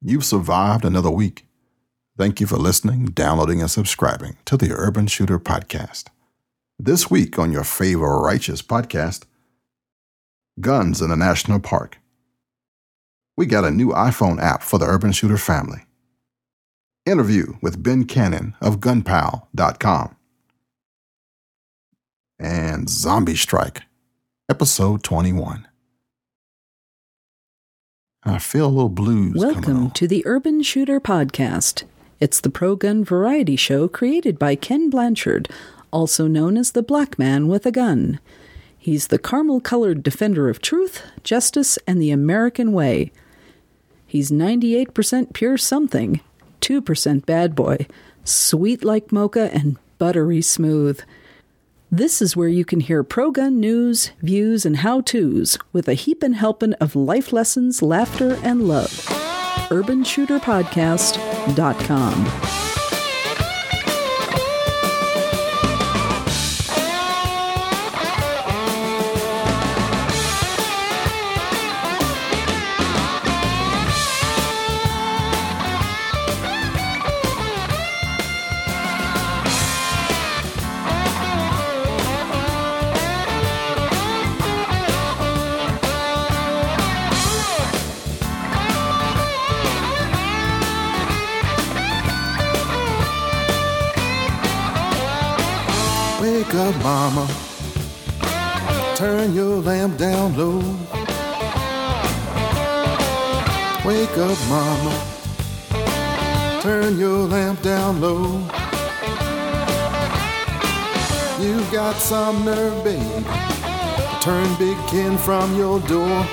You've survived another week. Thank you for listening, downloading, and subscribing to the Urban Shooter Podcast. This week on your favorite righteous podcast, Guns in the National Park. We got a new iPhone app for the Urban Shooter family. Interview with Ben Cannon of gunpal.com. And Zombie Strike, episode 21. I feel a little blues. Welcome to the Urban Shooter Podcast. It's the pro gun variety show created by Ken Blanchard, also known as the Black Man with a Gun. He's the caramel colored defender of truth, justice, and the American way. He's 98% pure something, 2% bad boy, sweet like mocha, and buttery smooth. This is where you can hear pro gun news, views, and how to's with a heapin' helpin' of life lessons, laughter, and love. UrbanShooterPodcast.com. Wake up, mama. Turn your lamp down low. Wake up, mama. Turn your lamp down low. You've got some nerve, babe. Turn Big Ken from your door.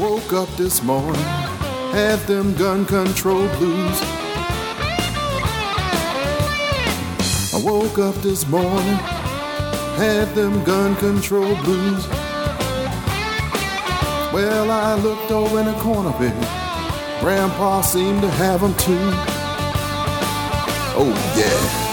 Woke up this morning, had them gun control blues. Woke up this morning, had them gun control blues. Well, I looked over in the corner, baby. Grandpa seemed to have them too. Oh, yeah.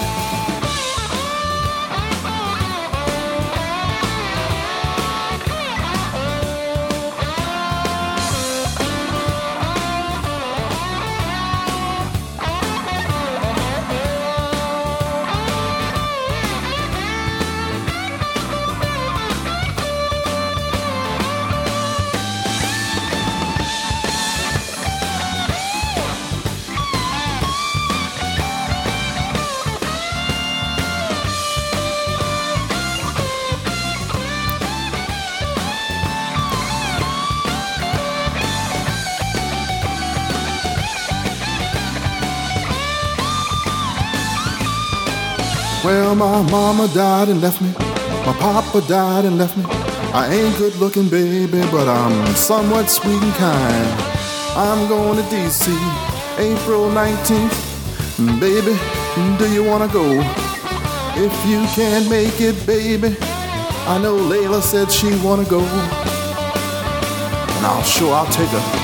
Well, my mama died and left me. My papa died and left me. I ain't good looking, baby, but I'm somewhat sweet and kind. I'm going to DC April 19th. Mm, baby, do you wanna go? If you can't make it, baby, I know Layla said she wanna go. And I'll sure I'll take her.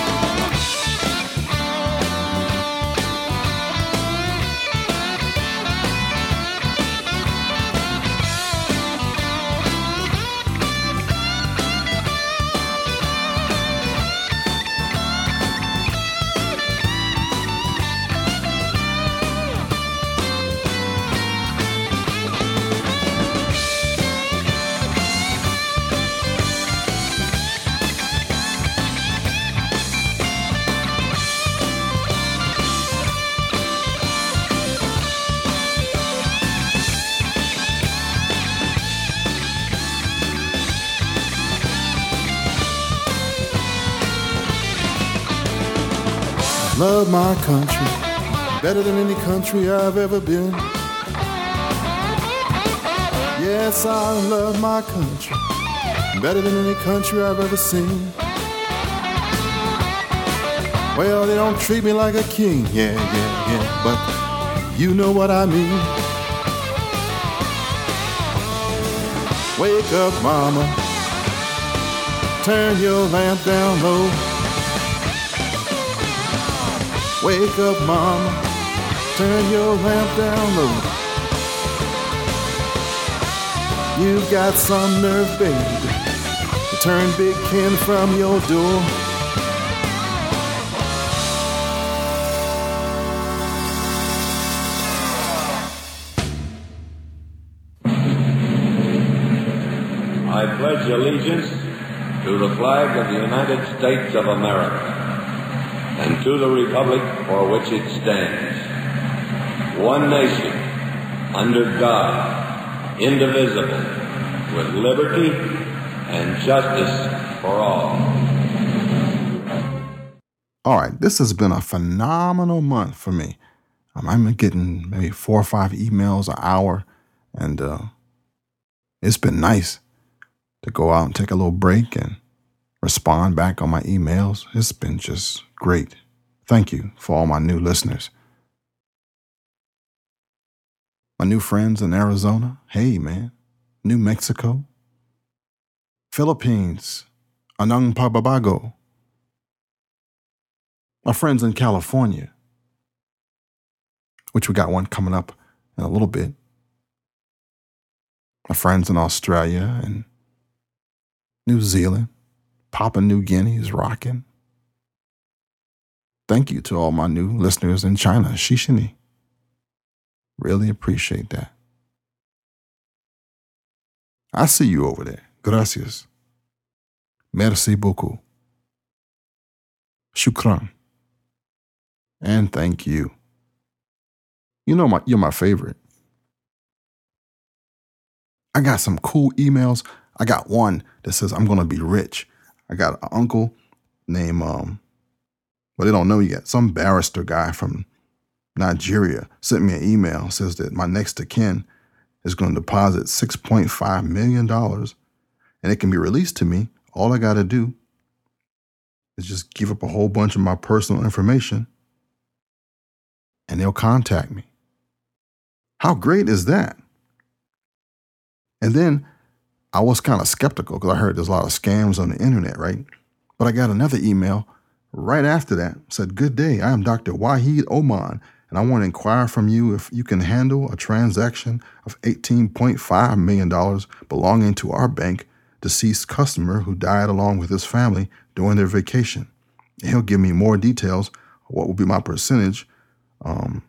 My country better than any country I've ever been. Yes, I love my country better than any country I've ever seen. Well, they don't treat me like a king, yeah, yeah, yeah, but you know what I mean. Wake up, mama. Turn your lamp down low. Wake up, mama. Turn your lamp down low. You've got some nerve, baby. Turn Big Ken from your door. I pledge allegiance to the flag of the United States of America to the republic for which it stands, one nation, under God, indivisible, with liberty and justice for all. All right, this has been a phenomenal month for me. Um, I'm getting maybe four or five emails an hour, and uh, it's been nice to go out and take a little break and respond back on my emails. It's been just great. Thank you for all my new listeners. My new friends in Arizona, hey man, New Mexico, Philippines, Anang Pababago. My friends in California, which we got one coming up in a little bit. My friends in Australia and New Zealand, Papua New Guinea is rocking. Thank you to all my new listeners in China, Shishini. Really appreciate that. I see you over there. Gracias. Merci beaucoup. Shukran. And thank you. You know my you're my favorite. I got some cool emails. I got one that says I'm gonna be rich. I got an uncle named um well they don't know yet. Some barrister guy from Nigeria sent me an email says that my next of kin is going to deposit $6.5 million and it can be released to me. All I got to do is just give up a whole bunch of my personal information and they'll contact me. How great is that? And then I was kind of skeptical because I heard there's a lot of scams on the internet, right? But I got another email right after that said, Good day, I am Dr. Wahid Oman, and I want to inquire from you if you can handle a transaction of $18.5 million belonging to our bank deceased customer who died along with his family during their vacation. He'll give me more details what will be my percentage um,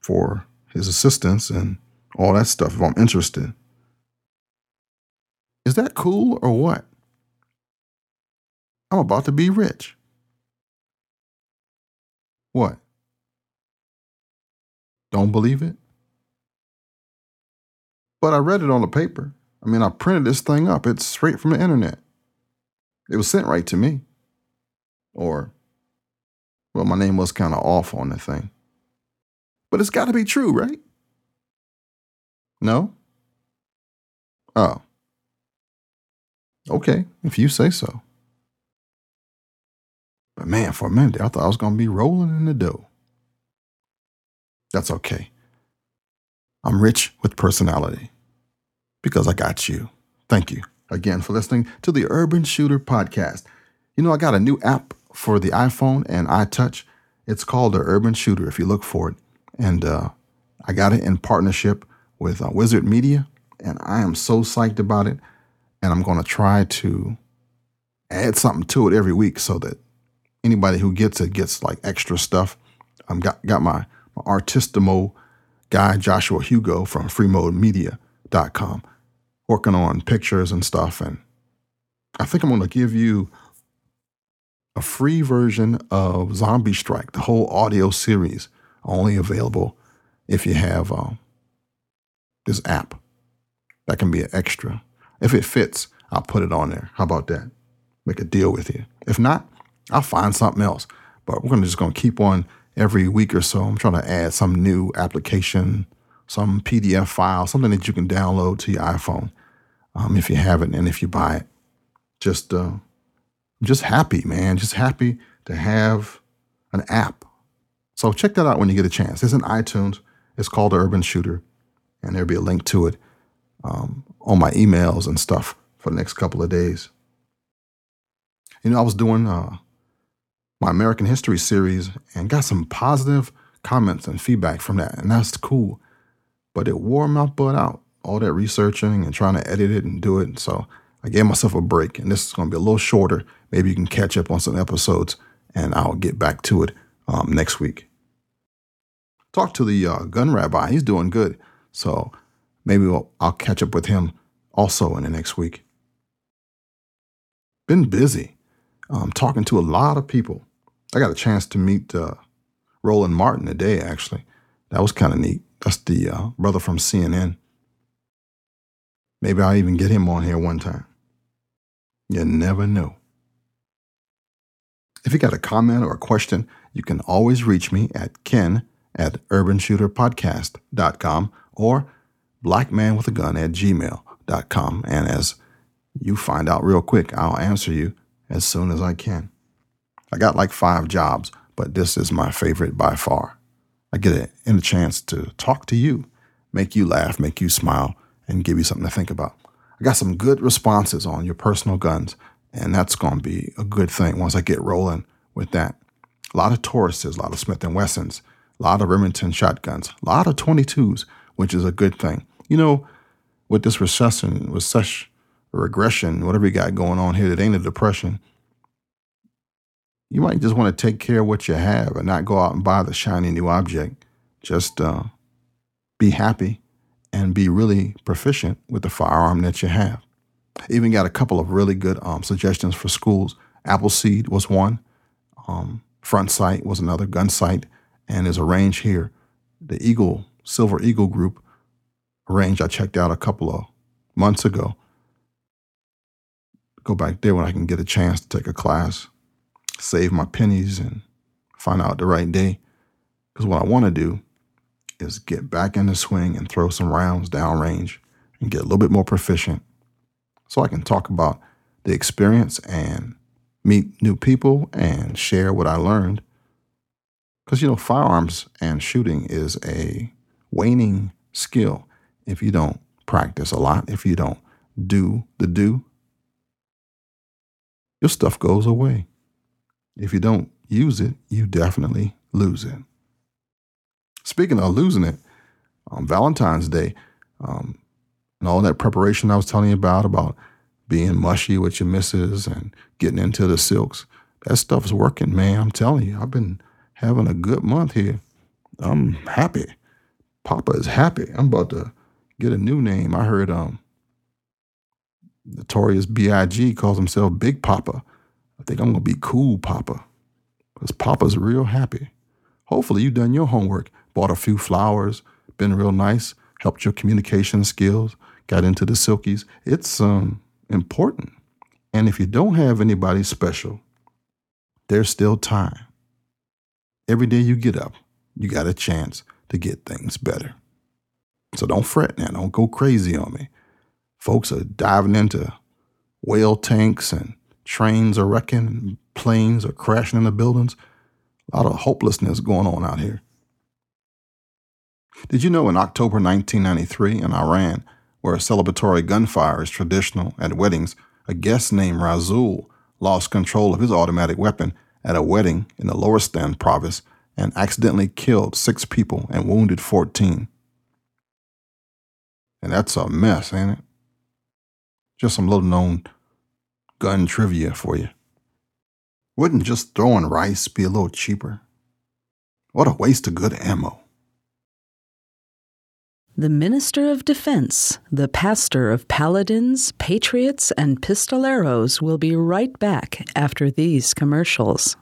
for his assistance and all that stuff if I'm interested. Is that cool or what? I'm about to be rich. What? Don't believe it? But I read it on the paper. I mean, I printed this thing up. It's straight from the internet. It was sent right to me. Or, well, my name was kind of off on the thing. But it's got to be true, right? No? Oh. Okay, if you say so. But man, for a minute, I thought I was going to be rolling in the dough. That's okay. I'm rich with personality because I got you. Thank you again for listening to the Urban Shooter Podcast. You know, I got a new app for the iPhone and iTouch. It's called the Urban Shooter if you look for it. And uh, I got it in partnership with uh, Wizard Media. And I am so psyched about it and I'm going to try to add something to it every week so that anybody who gets it gets like extra stuff. I've got, got my, my Artistimo guy, Joshua Hugo from freemodemedia.com, working on pictures and stuff. And I think I'm going to give you a free version of Zombie Strike, the whole audio series, only available if you have uh, this app. That can be an extra. If it fits, I'll put it on there. How about that? Make a deal with you. If not, I'll find something else. But we're gonna just gonna keep on every week or so. I'm trying to add some new application, some PDF file, something that you can download to your iPhone um, if you have it and if you buy it. Just, uh, just happy, man. Just happy to have an app. So check that out when you get a chance. It's in iTunes. It's called the Urban Shooter, and there'll be a link to it um, on my emails and stuff for the next couple of days. You know, I was doing uh, my American History series and got some positive comments and feedback from that, and that's cool. But it wore my butt out, all that researching and trying to edit it and do it. So I gave myself a break, and this is going to be a little shorter. Maybe you can catch up on some episodes, and I'll get back to it um, next week. Talk to the uh, gun rabbi; he's doing good. So maybe I'll, I'll catch up with him also in the next week. been busy um, talking to a lot of people. I got a chance to meet uh, Roland Martin today, actually. That was kind of neat. That's the uh, brother from CNN. Maybe I'll even get him on here one time. You never know. If you got a comment or a question, you can always reach me at ken at urbanshooterpodcast.com or blackmanwithagun at gmail.com. And as you find out real quick, I'll answer you as soon as I can. I got like five jobs, but this is my favorite by far. I get a, a chance to talk to you, make you laugh, make you smile, and give you something to think about. I got some good responses on your personal guns, and that's going to be a good thing once I get rolling with that. A lot of Tauruses, a lot of Smith & Wessons, a lot of Remington shotguns, a lot of 22s, which is a good thing. You know, with this recession, with such regression, whatever you got going on here it ain't a depression, you might just want to take care of what you have and not go out and buy the shiny new object. Just uh, be happy and be really proficient with the firearm that you have. Even got a couple of really good um, suggestions for schools. Appleseed was one. Um, Front Sight was another gun sight, and there's a range here. The Eagle Silver Eagle Group range I checked out a couple of months ago. Go back there when I can get a chance to take a class, save my pennies, and find out the right day. Because what I want to do is get back in the swing and throw some rounds downrange and get a little bit more proficient so I can talk about the experience and meet new people and share what I learned. Because, you know, firearms and shooting is a waning skill if you don't practice a lot, if you don't do the do, your stuff goes away. If you don't use it, you definitely lose it. Speaking of losing it, on Valentine's Day, um, and all that preparation I was telling you about, about being mushy with your missus and getting into the silks, that stuff's working, man. I'm telling you, I've been having a good month here. I'm happy. Papa is happy. I'm about to get a new name. I heard um Notorious B.I.G. calls himself Big Papa. I think I'm gonna be Cool Papa. Because Papa's real happy. Hopefully you done your homework, bought a few flowers, been real nice, helped your communication skills, got into the silkies. It's um important. And if you don't have anybody special, there's still time. Every day you get up, you got a chance to get things better. So don't fret now. Don't go crazy on me. Folks are diving into whale tanks and trains are wrecking, planes are crashing into buildings. A lot of hopelessness going on out here. Did you know in October 1993 in Iran, where celebratory gunfire is traditional at weddings, a guest named Razul lost control of his automatic weapon at a wedding in the Lorestan province and accidentally killed six people and wounded 14. And that's a mess, ain't it? Just some little known gun trivia for you. Wouldn't just throwing rice be a little cheaper? What a waste of good ammo. The Minister of Defense, the pastor of paladins, patriots, and pistoleros will be right back after these commercials.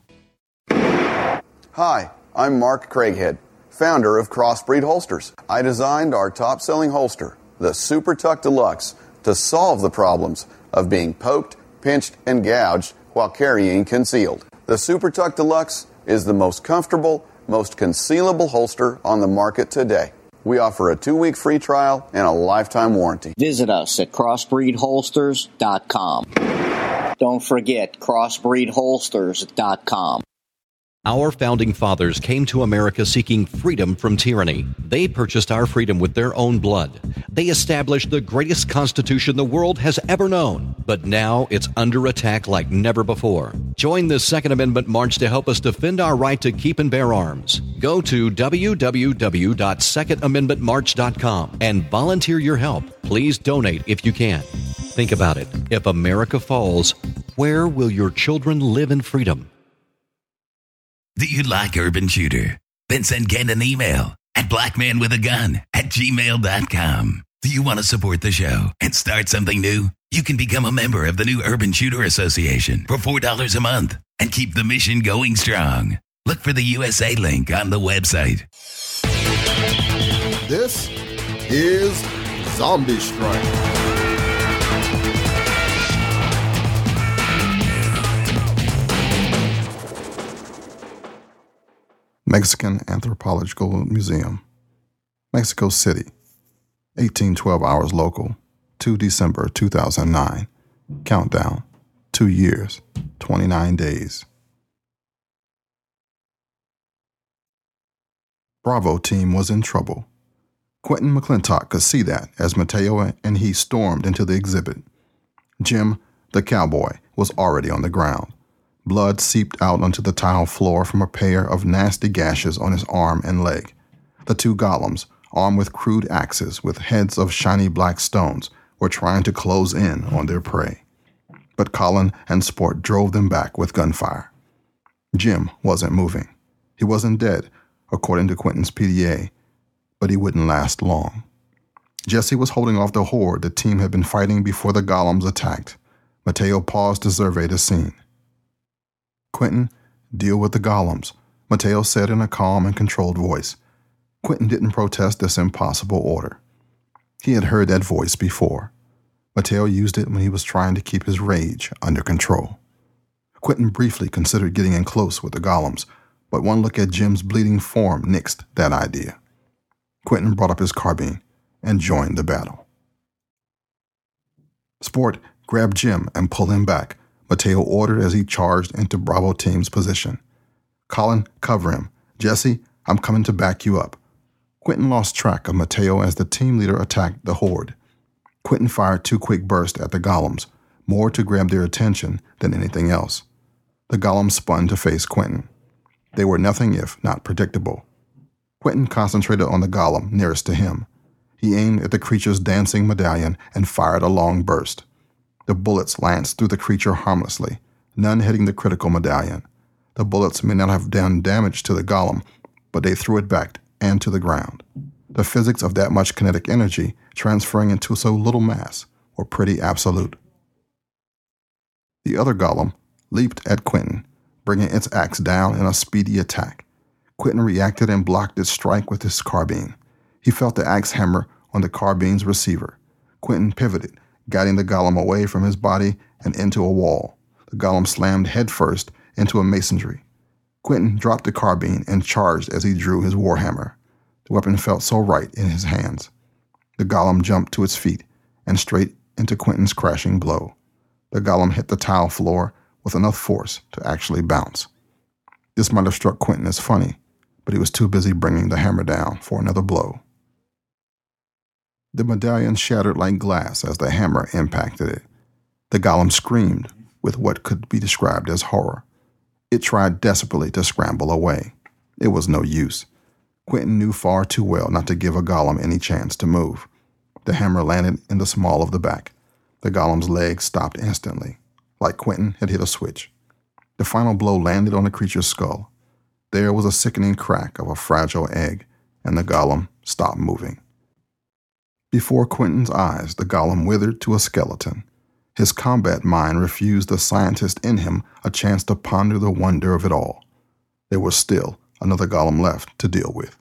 Hi, I'm Mark Craighead, founder of Crossbreed Holsters. I designed our top selling holster the Super Tuck Deluxe to solve the problems of being poked, pinched, and gouged while carrying concealed. The Super Tuck Deluxe is the most comfortable, most concealable holster on the market today. We offer a two week free trial and a lifetime warranty. Visit us at crossbreedholsters.com. Don't forget crossbreedholsters.com. Our founding fathers came to America seeking freedom from tyranny. They purchased our freedom with their own blood. They established the greatest constitution the world has ever known. But now it's under attack like never before. Join the Second Amendment March to help us defend our right to keep and bear arms. Go to www.secondamendmentmarch.com and volunteer your help. Please donate if you can. Think about it. If America falls, where will your children live in freedom? Do you like Urban Shooter? Then send Ken an email at blackmanwithagun at gmail.com. Do you want to support the show and start something new? You can become a member of the new Urban Shooter Association for $4 a month and keep the mission going strong. Look for the USA link on the website. This is Zombie Strike. Mexican Anthropological Museum, Mexico City, 1812 hours local, 2 December 2009. Countdown, 2 years, 29 days. Bravo team was in trouble. Quentin McClintock could see that as Mateo and he stormed into the exhibit. Jim, the cowboy, was already on the ground. Blood seeped out onto the tile floor from a pair of nasty gashes on his arm and leg. The two golems, armed with crude axes with heads of shiny black stones, were trying to close in on their prey. But Colin and Sport drove them back with gunfire. Jim wasn't moving. He wasn't dead, according to Quentin's PDA, but he wouldn't last long. Jesse was holding off the horde the team had been fighting before the golems attacked. Mateo paused to survey the scene. Quentin, deal with the golems, Mateo said in a calm and controlled voice. Quentin didn't protest this impossible order. He had heard that voice before. Mateo used it when he was trying to keep his rage under control. Quentin briefly considered getting in close with the golems, but one look at Jim's bleeding form nixed that idea. Quentin brought up his carbine and joined the battle. Sport grabbed Jim and pulled him back, Mateo ordered as he charged into Bravo team's position. Colin, cover him. Jesse, I'm coming to back you up. Quentin lost track of Mateo as the team leader attacked the horde. Quentin fired two quick bursts at the golems, more to grab their attention than anything else. The golems spun to face Quentin. They were nothing if not predictable. Quentin concentrated on the golem nearest to him. He aimed at the creature's dancing medallion and fired a long burst. The bullets lanced through the creature harmlessly, none hitting the critical medallion. The bullets may not have done damage to the golem, but they threw it back and to the ground. The physics of that much kinetic energy transferring into so little mass were pretty absolute. The other golem leaped at Quentin, bringing its axe down in a speedy attack. Quentin reacted and blocked its strike with his carbine. He felt the axe hammer on the carbine's receiver. Quentin pivoted, guiding the golem away from his body and into a wall. The golem slammed headfirst into a masonry. Quentin dropped the carbine and charged as he drew his warhammer. The weapon felt so right in his hands. The golem jumped to its feet and straight into Quentin's crashing blow. The golem hit the tile floor with enough force to actually bounce. This might have struck Quentin as funny, but he was too busy bringing the hammer down for another blow. The medallion shattered like glass as the hammer impacted it. The golem screamed with what could be described as horror. It tried desperately to scramble away. It was no use. Quentin knew far too well not to give a golem any chance to move. The hammer landed in the small of the back. The golem's legs stopped instantly, like Quentin had hit a switch. The final blow landed on the creature's skull. There was a sickening crack of a fragile egg, and the golem stopped moving. Before Quentin's eyes, the golem withered to a skeleton. His combat mind refused the scientist in him a chance to ponder the wonder of it all. There was still another golem left to deal with.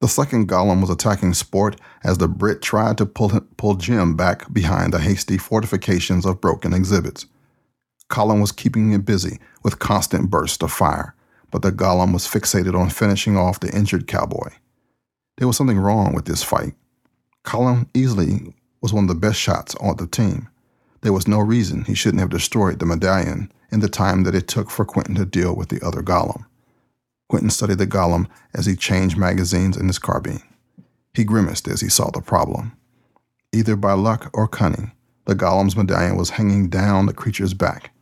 The second golem was attacking Sport as the Brit tried to pull, him, pull Jim back behind the hasty fortifications of broken exhibits. Colin was keeping him busy with constant bursts of fire, but the golem was fixated on finishing off the injured cowboy. There was something wrong with this fight. Colin easily was one of the best shots on the team. There was no reason he shouldn't have destroyed the medallion in the time that it took for Quentin to deal with the other golem. Quentin studied the golem as he changed magazines in his carbine. He grimaced as he saw the problem. Either by luck or cunning, the golem's medallion was hanging down the creature's back.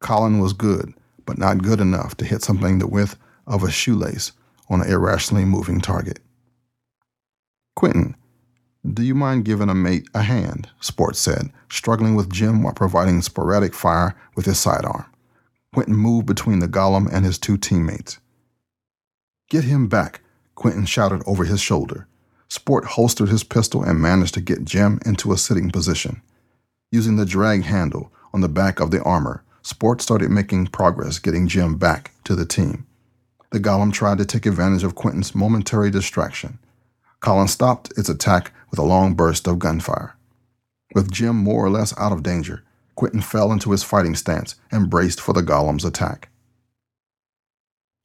Colin was good, but not good enough to hit something the width of a shoelace on an irrationally moving target. Quentin, do you mind giving a mate a hand? Sport said, struggling with Jim while providing sporadic fire with his sidearm. Quentin moved between the golem and his two teammates. Get him back, Quentin shouted over his shoulder. Sport holstered his pistol and managed to get Jim into a sitting position. Using the drag handle on the back of the armor, Sport started making progress getting Jim back to the team. The golem tried to take advantage of Quentin's momentary distraction. Colin stopped its attack with a long burst of gunfire. With Jim more or less out of danger, Quentin fell into his fighting stance and braced for the golem's attack.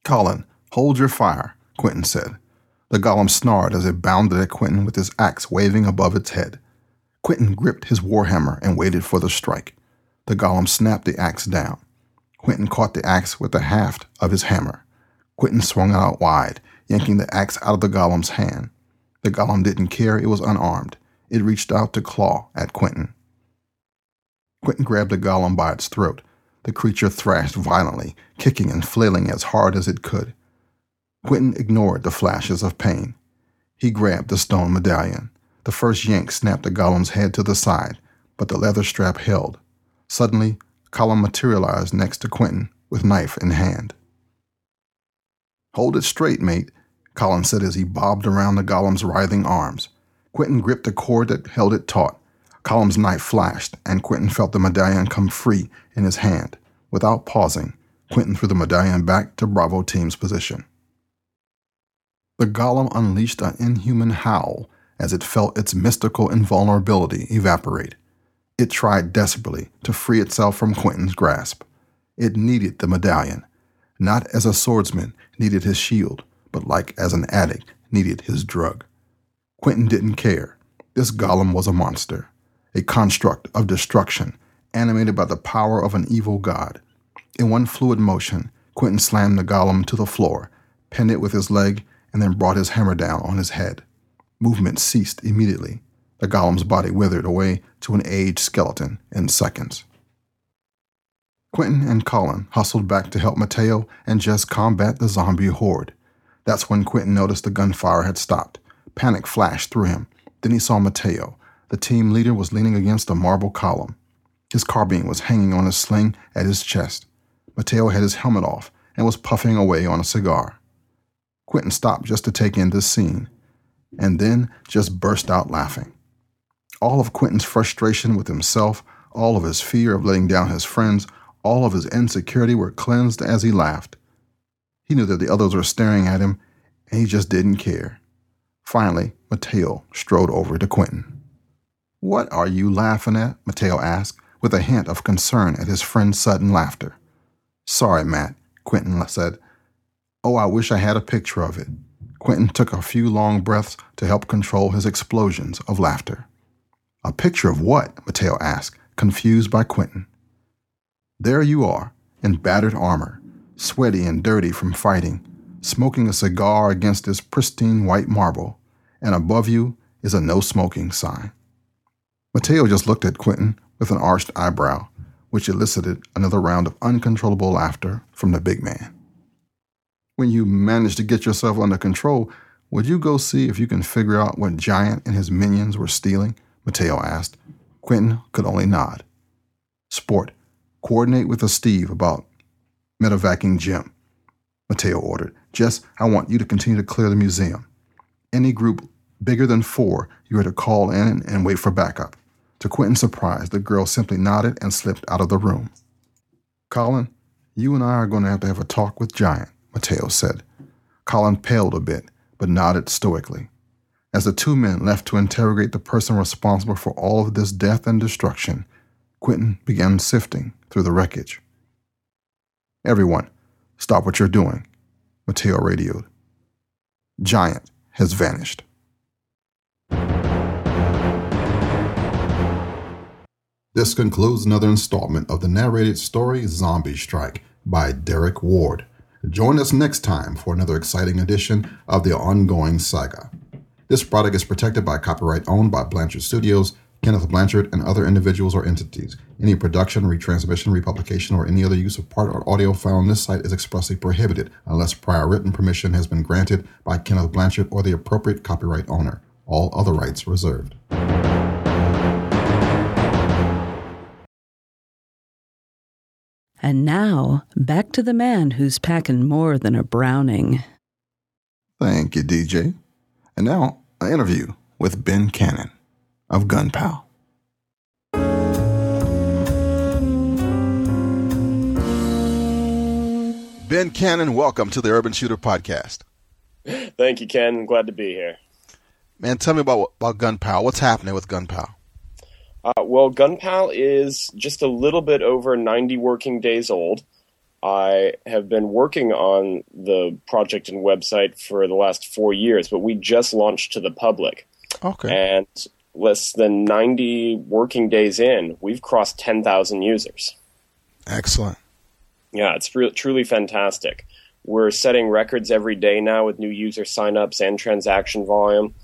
Colin, hold your fire, Quentin said. The golem snarled as it bounded at Quentin with his axe waving above its head. Quentin gripped his warhammer and waited for the strike. The golem snapped the axe down. Quentin caught the axe with the haft of his hammer. Quentin swung out wide, yanking the axe out of the golem's hand. The golem didn't care it was unarmed. It reached out to claw at Quentin. Quentin grabbed the golem by its throat. The creature thrashed violently, kicking and flailing as hard as it could. Quentin ignored the flashes of pain. He grabbed the stone medallion. The first yank snapped the golem's head to the side, but the leather strap held. Suddenly, Colin materialized next to Quentin with knife in hand. Hold it straight, mate, Colin said as he bobbed around the golem's writhing arms. Quentin gripped the cord that held it taut. Colin's knife flashed, and Quentin felt the medallion come free in his hand. Without pausing, Quentin threw the medallion back to Bravo Team's position. The golem unleashed an inhuman howl as it felt its mystical invulnerability evaporate. It tried desperately to free itself from Quentin's grasp. It needed the medallion, not as a swordsman needed his shield, but like as an addict needed his drug. Quentin didn't care. This golem was a monster, a construct of destruction, animated by the power of an evil god. In one fluid motion, Quentin slammed the golem to the floor, pinned it with his leg, and then brought his hammer down on his head. Movement ceased immediately. The golem's body withered away to an aged skeleton in seconds. Quentin and Colin hustled back to help Mateo and Jess combat the zombie horde. That's when Quentin noticed the gunfire had stopped. Panic flashed through him. Then he saw Mateo. The team leader was leaning against a marble column. His carbine was hanging on a sling at his chest. Mateo had his helmet off and was puffing away on a cigar. Quentin stopped just to take in this scene, and then just burst out laughing. All of Quentin's frustration with himself, all of his fear of letting down his friends, all of his insecurity were cleansed as he laughed. He knew that the others were staring at him, and he just didn't care. Finally, Mateo strode over to Quentin. What are you laughing at? Mateo asked, with a hint of concern at his friend's sudden laughter. Sorry, Matt, Quentin said. Oh, I wish I had a picture of it. Quentin took a few long breaths to help control his explosions of laughter. A picture of what? Mateo asked, confused by Quentin. There you are, in battered armor, sweaty and dirty from fighting, smoking a cigar against this pristine white marble, and above you is a no smoking sign. Mateo just looked at Quentin with an arched eyebrow, which elicited another round of uncontrollable laughter from the big man when you manage to get yourself under control, would you go see if you can figure out what Giant and his minions were stealing? Mateo asked. Quentin could only nod. Sport, coordinate with a Steve about medevacing Jim. Mateo ordered. Jess, I want you to continue to clear the museum. Any group bigger than four, you are to call in and wait for backup. To Quentin's surprise, the girl simply nodded and slipped out of the room. Colin, you and I are going to have to have a talk with Giant. Mateo said. Colin paled a bit, but nodded stoically. As the two men left to interrogate the person responsible for all of this death and destruction, Quentin began sifting through the wreckage. Everyone, stop what you're doing, Mateo radioed. Giant has vanished. This concludes another installment of the narrated story Zombie Strike by Derek Ward. Join us next time for another exciting edition of the ongoing saga. This product is protected by copyright owned by Blanchard Studios, Kenneth Blanchard, and other individuals or entities. Any production, retransmission, republication, or any other use of part or audio found on this site is expressly prohibited unless prior written permission has been granted by Kenneth Blanchard or the appropriate copyright owner. All other rights reserved. And now, back to the man who's packing more than a Browning. Thank you, DJ. And now, an interview with Ben Cannon of GunPal. Ben Cannon, welcome to the Urban Shooter Podcast. Thank you, Ken. I'm glad to be here. Man, tell me about about GunPal. What's happening with GunPal? Uh, well, GunPal is just a little bit over 90 working days old. I have been working on the project and website for the last four years, but we just launched to the public. Okay. And less than 90 working days in, we've crossed 10,000 users. Excellent. Yeah, it's re- truly fantastic. We're setting records every day now with new user signups and transaction volume.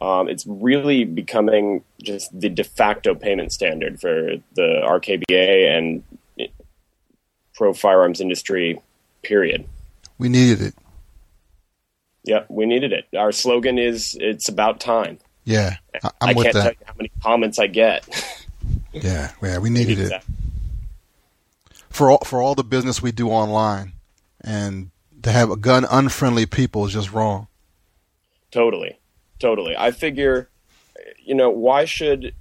Um, it's really becoming just the de facto payment standard for the RKBA and pro firearms industry, period. We needed it. Yeah, we needed it. Our slogan is "It's about time." Yeah, I, I'm I with can't that. tell you how many comments I get. Yeah, yeah, we needed it for all for all the business we do online, and to have a gun unfriendly people is just wrong. Totally, totally. I figure, you know, why should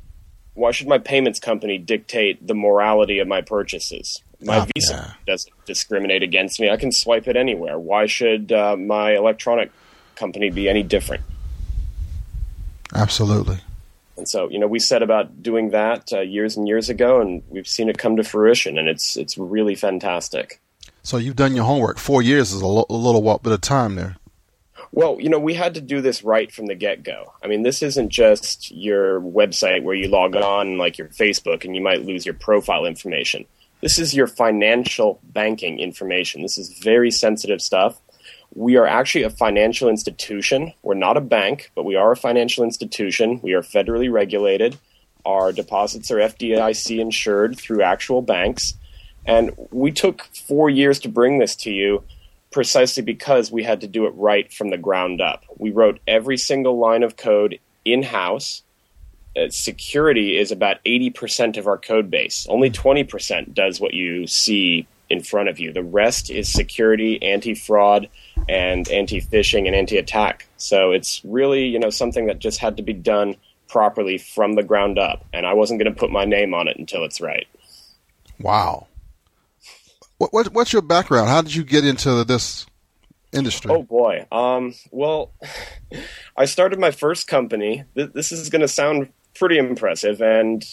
why should my payments company dictate the morality of my purchases? My Oh, Visa yeah. doesn't discriminate against me. I can swipe it anywhere. Why should uh, my electronic company be any different? Absolutely. And so, you know, we set about doing that uh, years and years ago, and we've seen it come to fruition, and it's it's really fantastic. So you've done your homework. Four years is a, lo- a little while, bit of time there. Well, you know, we had to do this right from the get go. I mean, this isn't just your website where you log on, like your Facebook, and you might lose your profile information. This is your financial banking information. This is very sensitive stuff. We are actually a financial institution. We're not a bank, but we are a financial institution. We are federally regulated. Our deposits are FDIC insured through actual banks. And we took four years to bring this to you precisely because we had to do it right from the ground up. We wrote every single line of code in house. Uh, security is about 80% of our code base. Only 20% does what you see in front of you. The rest is security, anti fraud, and anti phishing and anti attack. So it's really, you know, something that just had to be done properly from the ground up. And I wasn't going to put my name on it until it's right. Wow. What, what what's your background? How did you get into this industry? Oh boy. Um, well, I started my first company. This is going to sound pretty impressive, and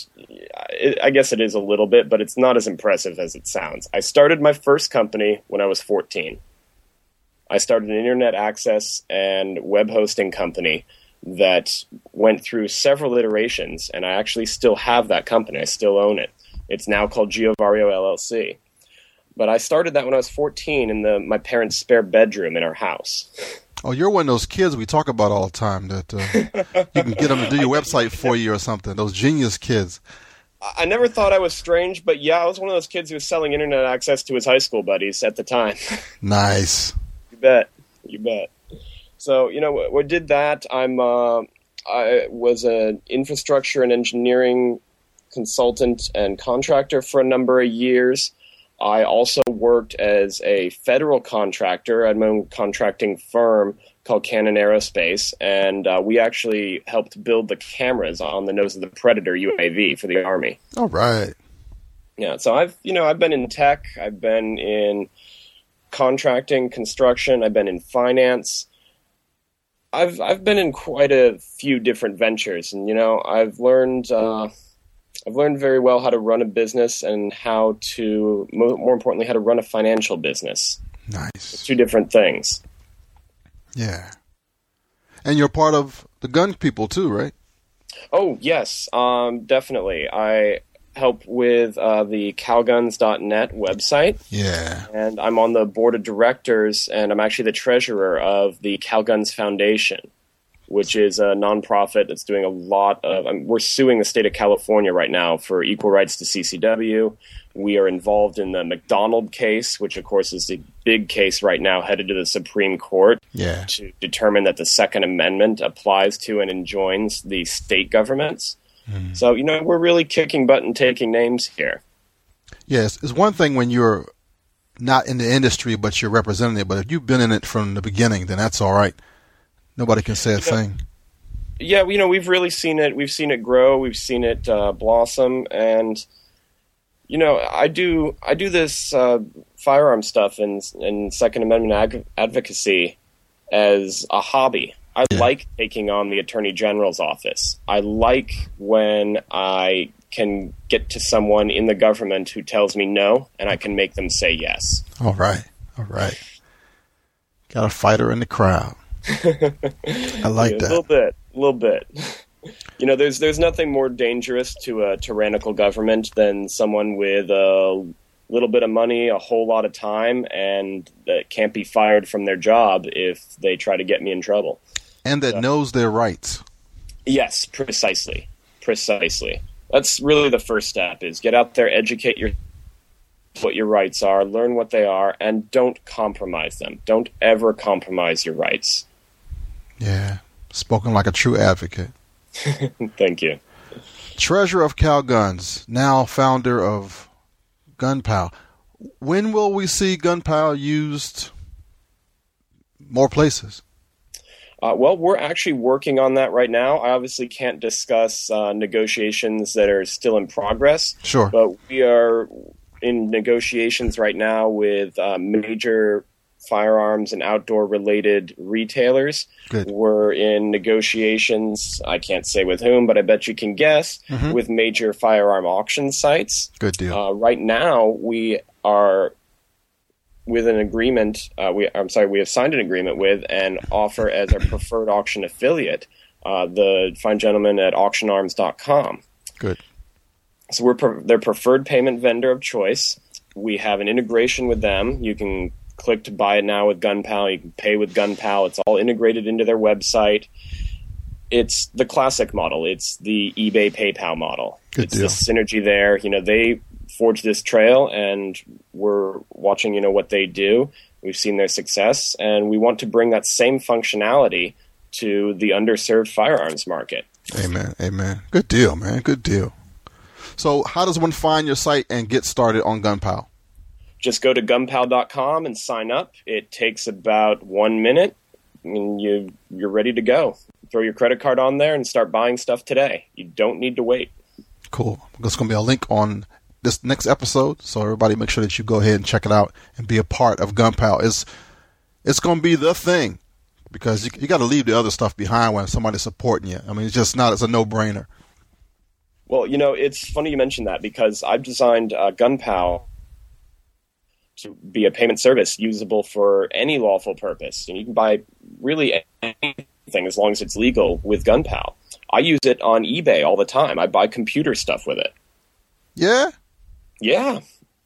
I guess it is a little bit, but it's not as impressive as it sounds. I started my first company when I was 14. I started an internet access and web hosting company that went through several iterations, and I actually still have that company. I still own it. It's now called Giovario LLC. But I started that when I was 14 in the my parents' spare bedroom in our house. Oh, you're one of those kids we talk about all the time that uh, you can get them to do your website for you or something. Those genius kids. I never thought I was strange, but yeah, I was one of those kids who was selling internet access to his high school buddies at the time. Nice. you bet, you bet. So you know, we did that. I'm uh, I was an infrastructure and engineering consultant and contractor for a number of years. I also worked as a federal contractor at my own contracting firm called Cannon Aerospace, and uh, we actually helped build the cameras on the nose of the Predator UAV for the Army. All right. Yeah, so I've you know I've been in tech, I've been in contracting, construction, I've been in finance. I've I've been in quite a few different ventures, and you know I've learned uh, I've learned very well how to run a business and how to more importantly how to run a financial business. Nice. Two different things. Yeah. And you're part of the gun people too, right? Oh yes, um, definitely. I help with uh, the Calguns.net website. Yeah. and I'm on the board of directors, and I'm actually the treasurer of the Calguns Foundation, which is a nonprofit that's doing a lot of. Um, we're suing the state of California right now for equal rights to CCW. We are involved in the McDonald case, which of course is the big case right now, headed to the Supreme Court Yeah. to determine that the Second Amendment applies to and enjoins the state governments. So you know we're really kicking butt and taking names here. Yes. It's one thing when you're not in the industry, but you're representing it. But if you've been in it from the beginning, then that's all right. Nobody can say a thing. Yeah, you know, we've really seen it. We've seen it grow. We've seen it uh, blossom, and you know, I do I do this uh, firearm stuff and and Second Amendment ag- advocacy as a hobby. I Yeah. like taking on the Attorney General's office. I like when I can get to someone in the government who tells me no, and I can make them say yes. All right. All right. Got a fighter in the crowd. I like Yeah, A that. little bit, a little bit. You know, there's there's nothing more dangerous to a tyrannical government than someone with a little bit of money, a whole lot of time, and that can't be fired from their job if they try to get me in trouble. And that knows their rights. Yes, precisely, precisely. That's really the first step: is get out there, educate your what your rights are, learn what they are, and don't compromise them. Don't ever compromise your rights. Yeah. Spoken like a true advocate. Thank you. Treasurer of Cal Guns, now founder of GunPal. When will we see GunPal used more places? Uh, well, we're actually working on that right now. I obviously can't discuss uh, negotiations that are still in progress, Sure. but we are in negotiations right now with uh, major firearms and outdoor related retailers. Good. We're in negotiations, I can't say with whom, but I bet you can guess, Mhm. with major firearm auction sites. Good deal. Uh, right now, we are with an agreement. Uh, we, I'm sorry, we have signed an agreement with and offer as our preferred auction affiliate uh, the fine gentleman at AuctionArms.com. Good. So we're pre- their preferred payment vendor of choice. We have an integration with them. You can click to buy it now with GunPal. You can pay with GunPal. It's all integrated into their website. It's the classic model. It's the eBay PayPal model. Good it's deal. the synergy there. You know, they forged this trail, and we're watching. You know what they do. We've seen their success, and we want to bring that same functionality to the underserved firearms market. Amen. Amen. Good deal, man. Good deal. So, how does one find your site and get started on GunPal? Just go to gunpal.com and sign up. It takes about one minute. and you you're ready to go. Throw your credit card on there and start buying stuff today. You don't need to wait. Cool. There's going to be a link on this next episode, so everybody make sure that you go ahead and check it out and be a part of GunPal. It's it's going to be the thing because you, you got to leave the other stuff behind when somebody's supporting you. I mean, it's just not. It's a no brainer. Well, you know, it's funny you mentioned that because I've designed uh, GunPal to be a payment service usable for any lawful purpose, and you can buy really anything as long as it's legal with GunPal. I use it on eBay all the time. I buy computer stuff with it. Yeah. Yeah.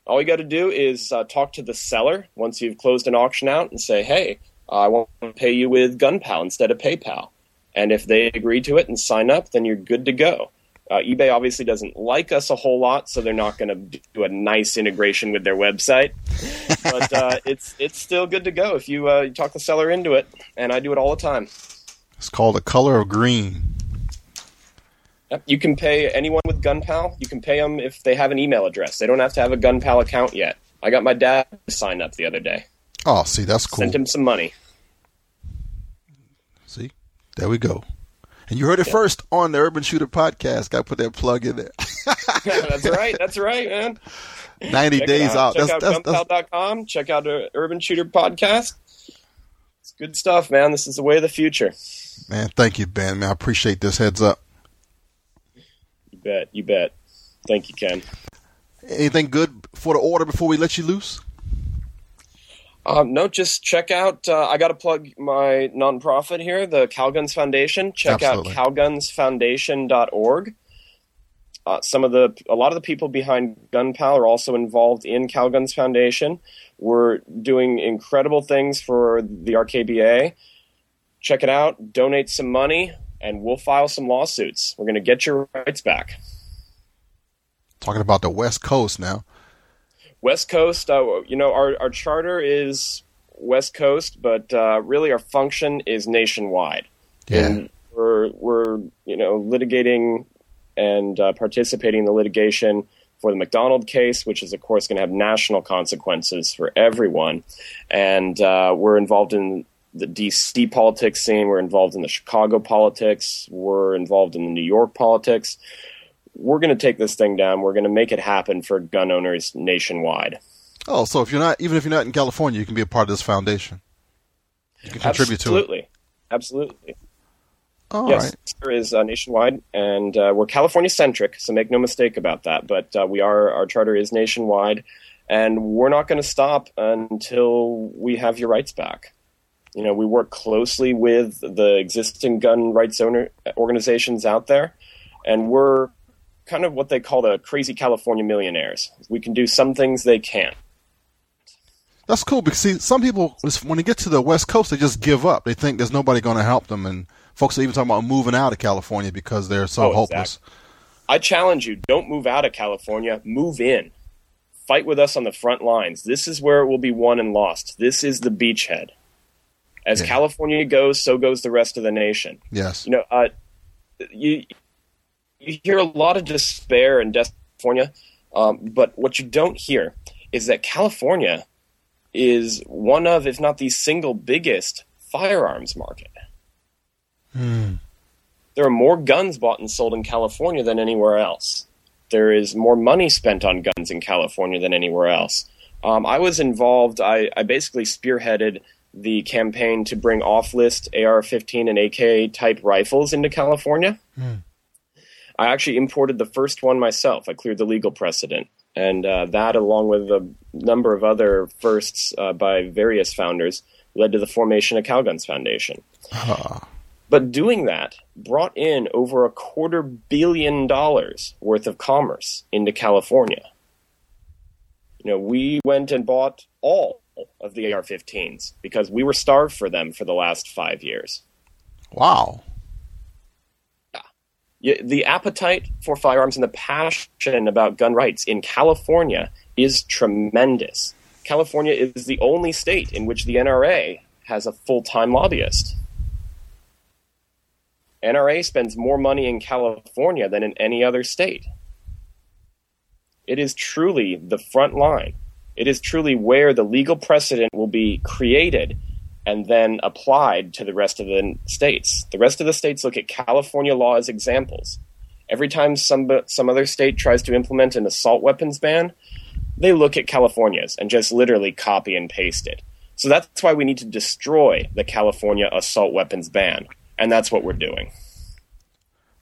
All you got to do is uh, talk to the seller once you've closed an auction out and say, hey, I want to pay you with GunPal instead of PayPal. And if they agree to it and sign up, then you're good to go. Uh, eBay obviously doesn't like us a whole lot, so they're not going to do a nice integration with their website. but uh, it's it's still good to go if you, uh, you talk the seller into it, and I do it all the time. It's called the color of green. Yep. You can pay anyone with GunPal. You can pay them if they have an email address. They don't have to have a GunPal account yet. I got my dad to sign up the other day. Oh, see, that's cool. Sent him some money. See, there we go. And you heard it first on the Urban Shooter podcast. Got to put that plug in there. that's right. That's right, man. 90 Check days out. Check That's, out that's, that's, gunpal.com. Check out the Urban Shooter podcast. It's good stuff, man. This is the way of the future. man, thank you, Ben. Man, I appreciate this heads up. You bet. You bet. Thank you, Ken. Anything good for the order before we let you loose? Um, no, just check out. Uh, I got to plug my nonprofit here, the Calguns Foundation. Check Absolutely. out calgunsfoundation.org. Uh, some of the, a lot of the people behind GunPal are also involved in Calguns Foundation. We're doing incredible things for the RKBA. Check it out. Donate some money, and we'll file some lawsuits. We're going to get your rights back. Talking about the West Coast now. West Coast, uh, you know, our, our charter is West Coast, but uh, really our function is nationwide. Yeah. And we're, we're, you know, litigating and uh, participating in the litigation for the McDonald case, which is, of course, going to have national consequences for everyone. And uh, we're involved in the DC politics scene. We're involved in the Chicago politics. We're involved in the New York politics. We're going to take this thing down. We're going to make it happen for gun owners nationwide. Oh, so if you're not, even if you're not in California, you can be a part of this foundation. You can contribute Absolutely. to it. Absolutely. All yes, right. there is uh, nationwide, and uh, we're California centric, so make no mistake about that. But uh, we are our charter is nationwide, and we're not going to stop until we have your rights back. You know, we work closely with the existing gun rights owner organizations out there, and we're kind of what they call the crazy California millionaires. We can do some things they can't. That's cool because see, some people when they get to the West Coast, they just give up. They think there's nobody going to help them, and folks are even talking about moving out of California because they're so Oh, hopeless. I challenge you: don't move out of California, move in. Fight with us on the front lines. This is where it will be won and lost. This is the beachhead. As Yeah. California goes, so goes the rest of the nation. Yes. You know, uh, you you hear a lot of despair in California, um, but what you don't hear is that California is one of, if not the single biggest firearms market. There are more guns bought and sold in California than anywhere else. There is more money spent on guns in California than anywhere else. Um, I was involved, I, I basically spearheaded the campaign to bring off list AR 15 and AK type rifles into California. I actually imported the first one myself. I cleared the legal precedent. And uh, that, along with a number of other firsts uh, by various founders, led to the formation of Calguns Foundation. But doing that brought in over a quarter billion dollars worth of commerce into California. You know, we went and bought all of the AR 15s because we were starved for them for the last five years. Wow. The appetite for firearms and the passion about gun rights in California is tremendous. California is the only state in which the NRA has a full time lobbyist. NRA spends more money in California than in any other state. It is truly the front line. It is truly where the legal precedent will be created and then applied to the rest of the states. The rest of the states look at California law as examples. Every time some some other state tries to implement an assault weapons ban, they look at California's and just literally copy and paste it. So that's why we need to destroy the California assault weapons ban, and that's what we're doing.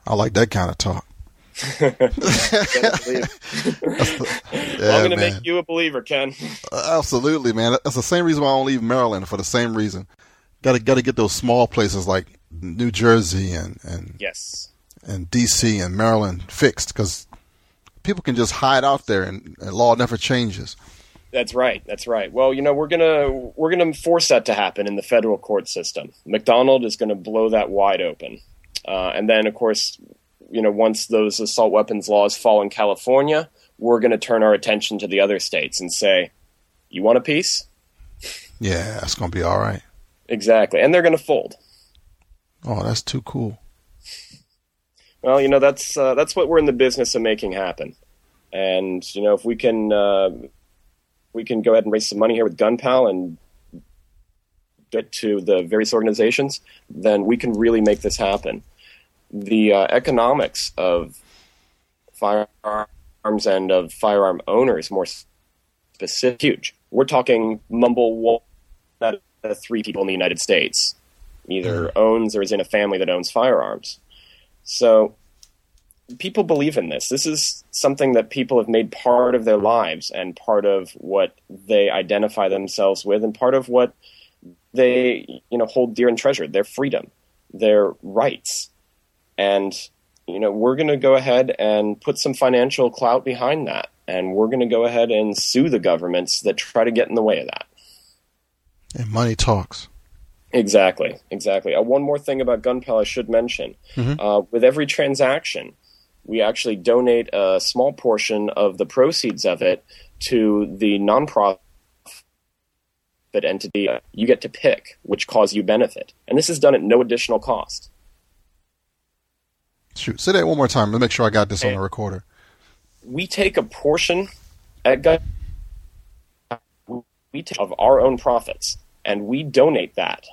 I like that kind of talk. Yeah, I'm going to make you a believer, Ken. Uh, Absolutely, man. That's the same reason why I don't leave Maryland for the same reason. Got to got to get those small places like New Jersey and and Yes. and D.C. and Maryland fixed because people can just hide out there and, and law never changes. That's right. That's right. Well, you know, we're gonna we're gonna force that to happen in the federal court system. McDonald is going to blow that wide open, uh, and then, of course, you know, once those assault weapons laws fall in California, we're going to turn our attention to the other states and say, "You want a piece?" Yeah, that's gonna be all right. Exactly, and they're going to fold. Oh, that's too cool. Well, you know, that's uh, that's what we're in the business of making happen, and you know, if we can uh, we can go ahead and raise some money here with GunPal and get to the various organizations, then we can really make this happen. The uh, economics of firearms and of firearm owners, more specific, huge. We're talking mumble one out of three people in the United States either owns or is in a family that owns firearms. So people believe in this. This is something that people have made part of their lives and part of what they identify themselves with and part of what they, you know, hold dear and treasure, their freedom, their rights. And you know, we're going to go ahead and put some financial clout behind that and we're going to go ahead and sue the governments that try to get in the way of that. And money talks. Exactly, exactly. Uh, one more thing about GunPal I should mention. Uh, with every transaction, we actually donate a small portion of the proceeds of it to the nonprofit entity you get to pick, which cause you benefit. And this is done at no additional cost. Shoot, say that one more time. Let me make sure I got this on the recorder. We take a portion at Gun we take of our own profits and we donate that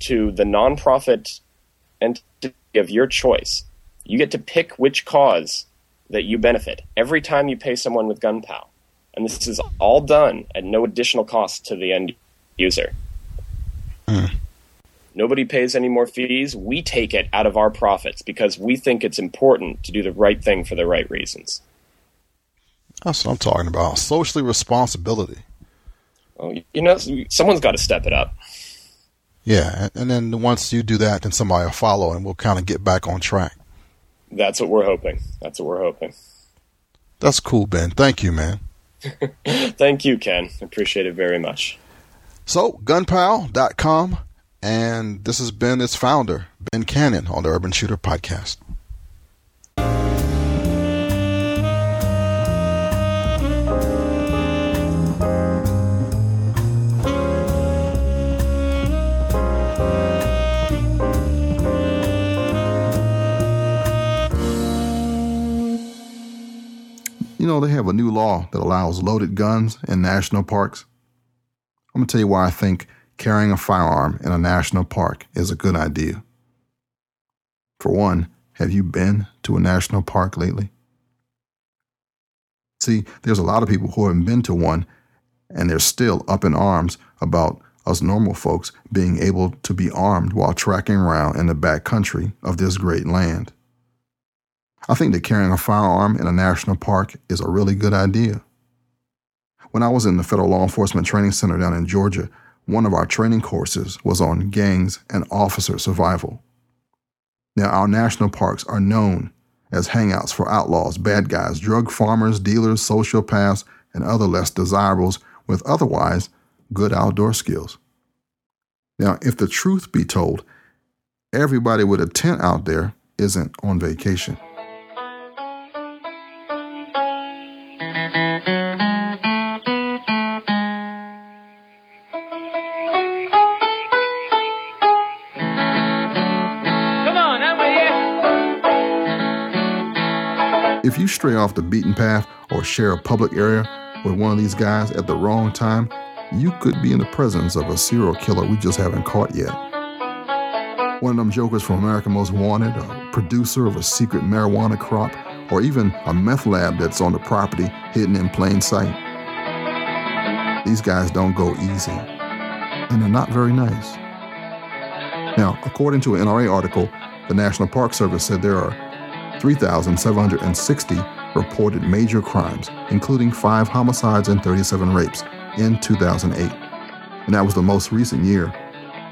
to the nonprofit entity of your choice. You get to pick which cause that you benefit every time you pay someone with GunPal. And this is all done at no additional cost to the end user. Nobody pays any more fees. We take it out of our profits because we think it's important to do the right thing for the right reasons. That's what I'm talking about. Socially responsibility. Well, you know, someone's got to step it up. Yeah, and, then once you do that, then somebody will follow, and we'll kind of get back on track. That's what we're hoping. That's what we're hoping. That's cool, Ben. Thank you, man. Thank you, Ken. Appreciate it very much. So, gunpal.com, and this has been its founder, Ben Cannon, on the Urban Shooter Podcast. You know, they have a new law that allows loaded guns in national parks. I'm going to tell you why I think carrying a firearm in a national park is a good idea. For one, have you been to a national park lately? See, there's a lot of people who haven't been to one and they're still up in arms about us normal folks being able to be armed while tracking around in the back country of this great land. I think that carrying a firearm in a national park is a really good idea. When I was in the Federal Law Enforcement Training Center down in Georgia, one of our training courses was on gangs and officer survival. Now, our national parks are known as hangouts for outlaws, bad guys, drug farmers, dealers, sociopaths, and other less desirables with otherwise good outdoor skills. Now, if the truth be told, everybody with a tent out there isn't on vacation. If you stray off the beaten path or share a public area with one of these guys at the wrong time, you could be in the presence of a serial killer we just haven't caught yet. One of them jokers from America Most Wanted, a producer of a secret marijuana crop, or even a meth lab that's on the property hidden in plain sight. These guys don't go easy, and they're not very nice. Now, according to an NRA article, the National Park Service said there are 3,760 reported major crimes, including five homicides and 37 rapes, in 2008. And that was the most recent year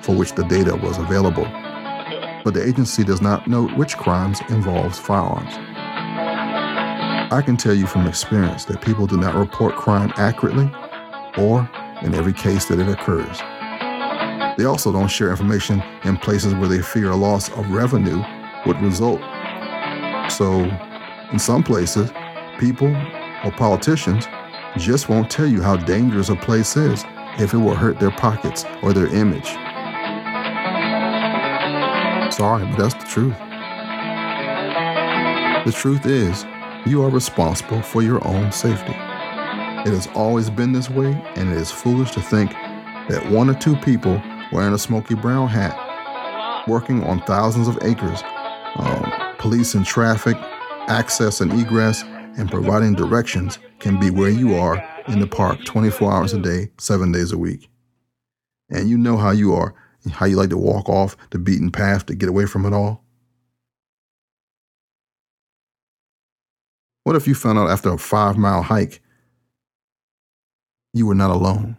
for which the data was available. But the agency does not note which crimes involves firearms. I can tell you from experience that people do not report crime accurately or in every case that it occurs. They also don't share information in places where they fear a loss of revenue would result so, in some places, people or politicians just won't tell you how dangerous a place is if it will hurt their pockets or their image. Sorry, but that's the truth. The truth is, you are responsible for your own safety. It has always been this way, and it is foolish to think that one or two people wearing a smoky brown hat, working on thousands of acres, um, policing traffic, access and egress, and providing directions can be where you are in the park 24 hours a day, seven days a week. And you know how you are, how you like to walk off the beaten path to get away from it all. What if you found out after a five mile hike you were not alone?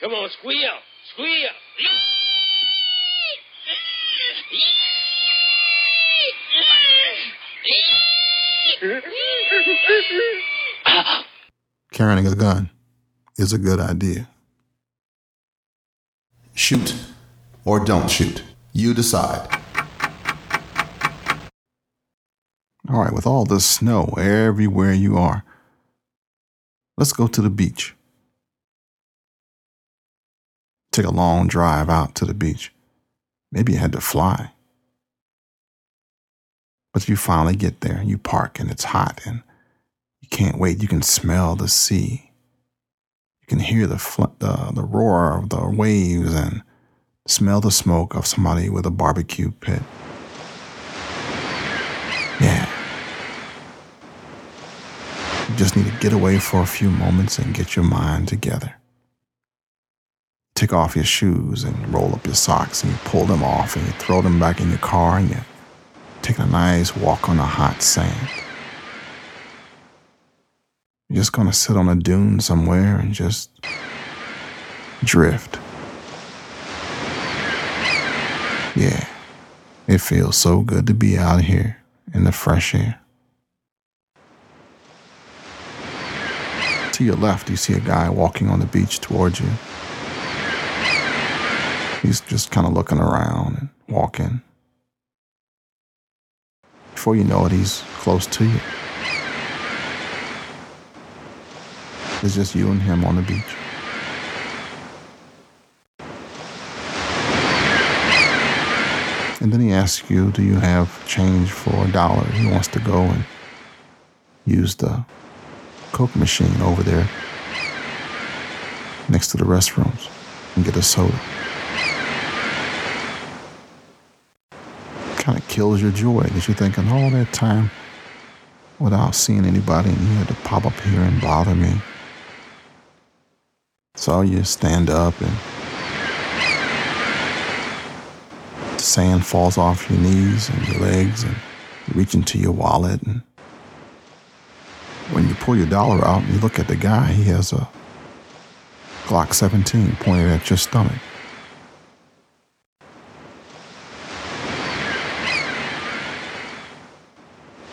Come on, squeal, squeal. Carrying a gun is a good idea. Shoot or don't shoot. You decide. All right, with all this snow everywhere you are, let's go to the beach. Take a long drive out to the beach. Maybe you had to fly. But you finally get there, and you park, and it's hot, and you can't wait. You can smell the sea. You can hear the fl- the, the roar of the waves, and Smell the smoke of somebody with a barbecue pit. Yeah. You just need to get away for a few moments and get your mind together. Take off your shoes and roll up your socks and you pull them off and you throw them back in your car and you take a nice walk on the hot sand. You're just gonna sit on a dune somewhere and just drift. Yeah, it feels so good to be out here in the fresh air. To your left, you see a guy walking on the beach towards you. He's just kind of looking around and walking. Before you know it, he's close to you. It's just you and him on the beach. And then he asks you, Do you have change for a dollar? He wants to go and use the Coke machine over there next to the restrooms and get a soda. Kind of kills your joy because you're thinking all that time without seeing anybody and you had to pop up here and bother me. So you stand up and the sand falls off your knees and your legs and you reach into your wallet and when you pull your dollar out and you look at the guy, he has a Glock 17 pointed at your stomach.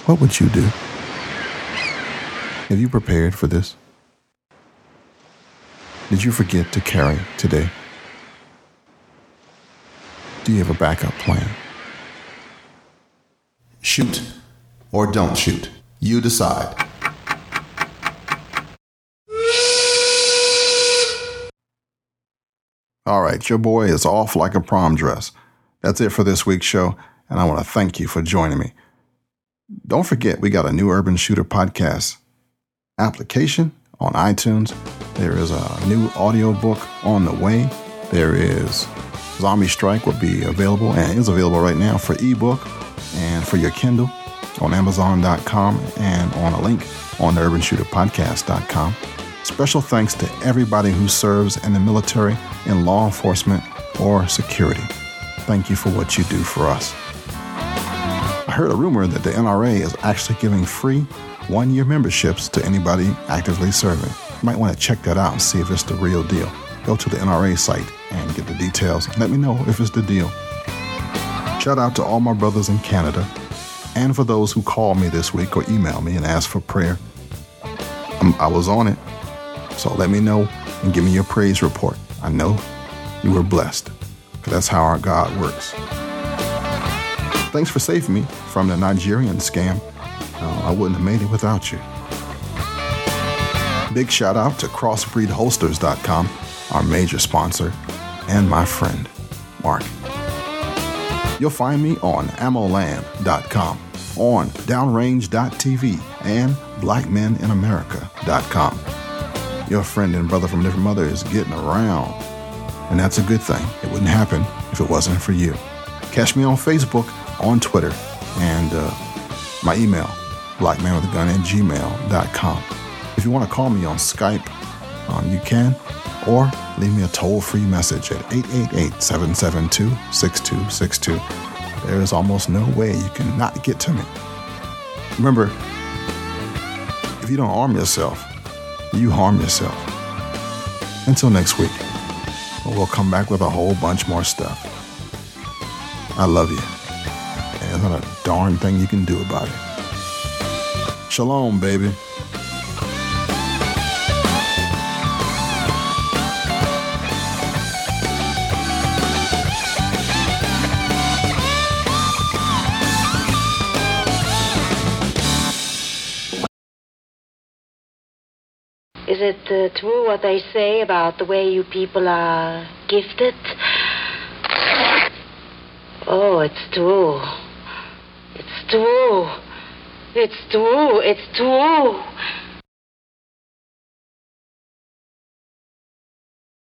What would you do? Have you prepared for this? Did you forget to carry today? Do you have a backup plan? Shoot or don't shoot. You decide. All right, your boy is off like a prom dress. That's it for this week's show, and I want to thank you for joining me. Don't forget, we got a new Urban Shooter podcast application on iTunes. There is a new audiobook on the way. There is Zombie Strike will be available and is available right now for ebook and for your Kindle on Amazon.com and on a link on the UrbanShooterPodcast.com. Special thanks to everybody who serves in the military, in law enforcement, or security. Thank you for what you do for us. Heard a rumor that the NRA is actually giving free one year memberships to anybody actively serving. You might want to check that out and see if it's the real deal. Go to the NRA site and get the details. Let me know if it's the deal. Shout out to all my brothers in Canada and for those who called me this week or emailed me and asked for prayer. I'm, I was on it. So let me know and give me your praise report. I know you were blessed that's how our God works. Thanks for saving me from the Nigerian scam. Uh, I wouldn't have made it without you. Big shout out to crossbreedholsters.com, our major sponsor, and my friend, Mark. You'll find me on ammoland.com, on downrange.tv, and blackmeninamerica.com. Your friend and brother from a different mother is getting around, and that's a good thing. It wouldn't happen if it wasn't for you. Catch me on Facebook, on Twitter, and uh, my email, blackmanwithagun at gmail.com. If you want to call me on Skype, um, you can, or leave me a toll free message at 888 772 6262. There is almost no way you can not get to me. Remember, if you don't arm yourself, you harm yourself. Until next week, we'll come back with a whole bunch more stuff. I love you. There's not a darn thing you can do about it. Shalom, baby. Is it uh, true what they say about the way you people are gifted? Oh, it's true. True. It's true. It's true.